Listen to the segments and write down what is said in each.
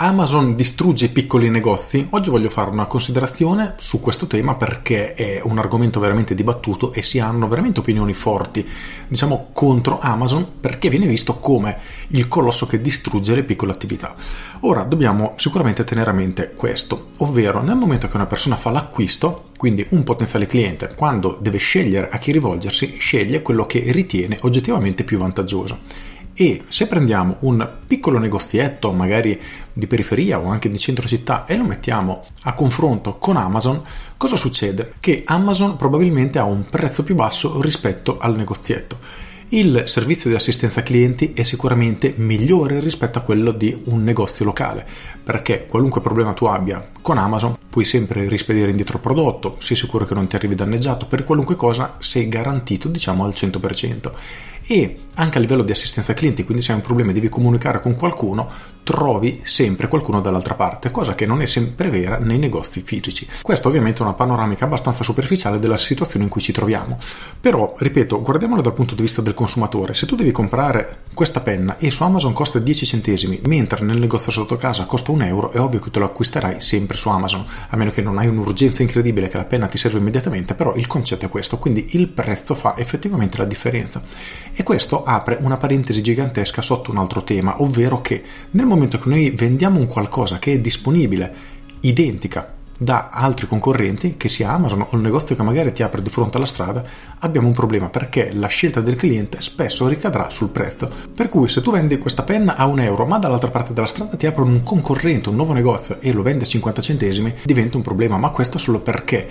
Amazon distrugge i piccoli negozi? Oggi voglio fare una considerazione su questo tema perché è un argomento veramente dibattuto e si hanno veramente opinioni forti, diciamo, contro Amazon perché viene visto come il colosso che distrugge le piccole attività. Ora dobbiamo sicuramente tenere a mente questo, ovvero nel momento che una persona fa l'acquisto, quindi un potenziale cliente, quando deve scegliere a chi rivolgersi, sceglie quello che ritiene oggettivamente più vantaggioso e se prendiamo un piccolo negozietto, magari di periferia o anche di centro città, e lo mettiamo a confronto con Amazon, cosa succede? Che Amazon probabilmente ha un prezzo più basso rispetto al negozietto. Il servizio di assistenza clienti è sicuramente migliore rispetto a quello di un negozio locale, perché qualunque problema tu abbia con Amazon puoi sempre rispedire indietro il prodotto, sei sicuro che non ti arrivi danneggiato, per qualunque cosa sei garantito diciamo al 100% e anche a livello di assistenza clienti, quindi se hai un problema e devi comunicare con qualcuno, trovi sempre qualcuno dall'altra parte, cosa che non è sempre vera nei negozi fisici. Questa ovviamente è una panoramica abbastanza superficiale della situazione in cui ci troviamo. Però, ripeto, guardiamolo dal punto di vista del consumatore. Se tu devi comprare questa penna e su Amazon costa 10 centesimi, mentre nel negozio sotto casa costa un euro, è ovvio che te lo acquisterai sempre su Amazon, a meno che non hai un'urgenza incredibile che la penna ti serve immediatamente, però il concetto è questo, quindi il prezzo fa effettivamente la differenza. E questo apre una parentesi gigantesca sotto un altro tema, ovvero che nel momento che noi vendiamo un qualcosa che è disponibile, identica da altri concorrenti, che sia Amazon o il negozio che magari ti apre di fronte alla strada, abbiamo un problema perché la scelta del cliente spesso ricadrà sul prezzo. Per cui se tu vendi questa penna a un euro, ma dall'altra parte della strada ti apre un concorrente, un nuovo negozio e lo vende a 50 centesimi, diventa un problema, ma questo solo perché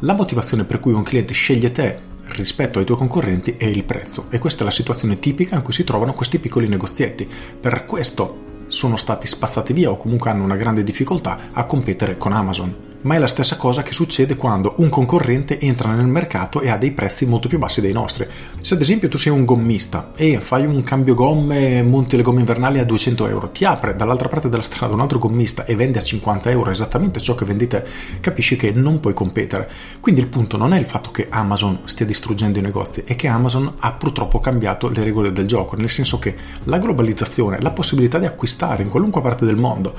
la motivazione per cui un cliente sceglie te rispetto ai tuoi concorrenti è il prezzo e questa è la situazione tipica in cui si trovano questi piccoli negozietti. Per questo sono stati spazzati via o comunque hanno una grande difficoltà a competere con Amazon ma è la stessa cosa che succede quando un concorrente entra nel mercato e ha dei prezzi molto più bassi dei nostri. Se ad esempio tu sei un gommista e fai un cambio gomme, monti le gomme invernali a 200 euro, ti apre dall'altra parte della strada un altro gommista e vende a 50 euro esattamente ciò che vendi te, capisci che non puoi competere. Quindi il punto non è il fatto che Amazon stia distruggendo i negozi, è che Amazon ha purtroppo cambiato le regole del gioco, nel senso che la globalizzazione, la possibilità di acquistare in qualunque parte del mondo,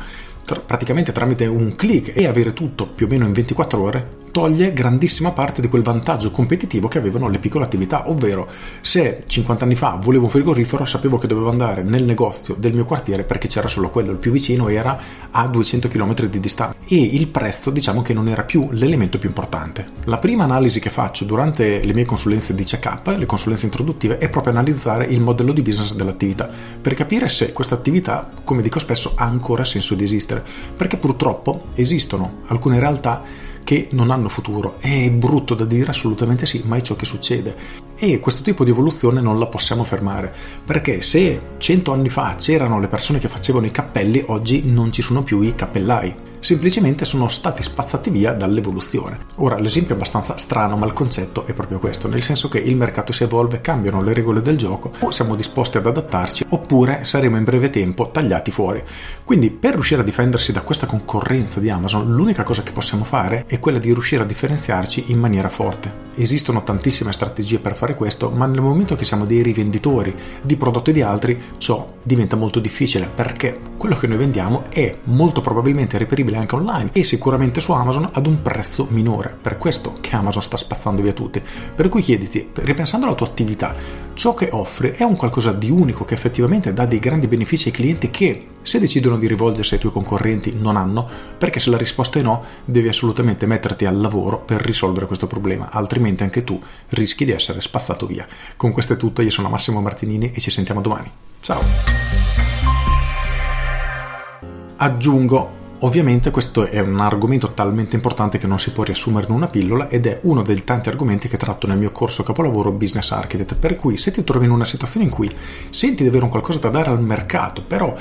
praticamente tramite un clic e avere tutto più o meno in 24 ore toglie grandissima parte di quel vantaggio competitivo che avevano le piccole attività, ovvero se 50 anni fa volevo un frigorifero sapevo che dovevo andare nel negozio del mio quartiere perché c'era solo quello, il più vicino era a 200 km di distanza e il prezzo diciamo che non era più l'elemento più importante. La prima analisi che faccio durante le mie consulenze di check-up, le consulenze introduttive, è proprio analizzare il modello di business dell'attività per capire se questa attività, come dico spesso, ha ancora senso di esistere, perché purtroppo esistono alcune realtà che non hanno futuro. È brutto da dire, assolutamente sì, ma è ciò che succede. E questo tipo di evoluzione non la possiamo fermare, perché se cento anni fa c'erano le persone che facevano i cappelli, oggi non ci sono più i cappellai semplicemente sono stati spazzati via dall'evoluzione. Ora, l'esempio è abbastanza strano, ma il concetto è proprio questo, nel senso che il mercato si evolve, cambiano le regole del gioco, o siamo disposti ad adattarci, oppure saremo in breve tempo tagliati fuori. Quindi, per riuscire a difendersi da questa concorrenza di Amazon, l'unica cosa che possiamo fare è quella di riuscire a differenziarci in maniera forte. Esistono tantissime strategie per fare questo, ma nel momento che siamo dei rivenditori di prodotti di altri, ciò diventa molto difficile perché quello che noi vendiamo è molto probabilmente reperibile disponibile anche online e sicuramente su Amazon ad un prezzo minore. Per questo che Amazon sta spazzando via tutti. Per cui chiediti, ripensando alla tua attività, ciò che offri è un qualcosa di unico che effettivamente dà dei grandi benefici ai clienti che se decidono di rivolgersi ai tuoi concorrenti non hanno, perché se la risposta è no, devi assolutamente metterti al lavoro per risolvere questo problema, altrimenti anche tu rischi di essere spazzato via. Con questo è tutto, io sono Massimo Martinini e ci sentiamo domani. Ciao! Aggiungo Ovviamente questo è un argomento talmente importante che non si può riassumere in una pillola ed è uno dei tanti argomenti che tratto nel mio corso capolavoro Business Architect, per cui se ti trovi in una situazione in cui senti di avere un qualcosa da dare al mercato, però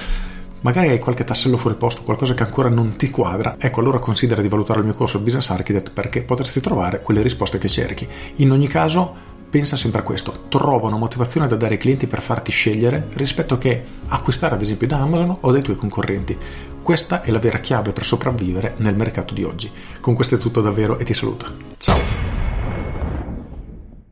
magari hai qualche tassello fuori posto, qualcosa che ancora non ti quadra, ecco allora considera di valutare il mio corso Business Architect perché potresti trovare quelle risposte che cerchi. In ogni caso pensa sempre a questo, trova una motivazione da dare ai clienti per farti scegliere rispetto che acquistare ad esempio da Amazon o dai tuoi concorrenti. Questa è la vera chiave per sopravvivere nel mercato di oggi. Con questo è tutto davvero e ti saluto. Ciao!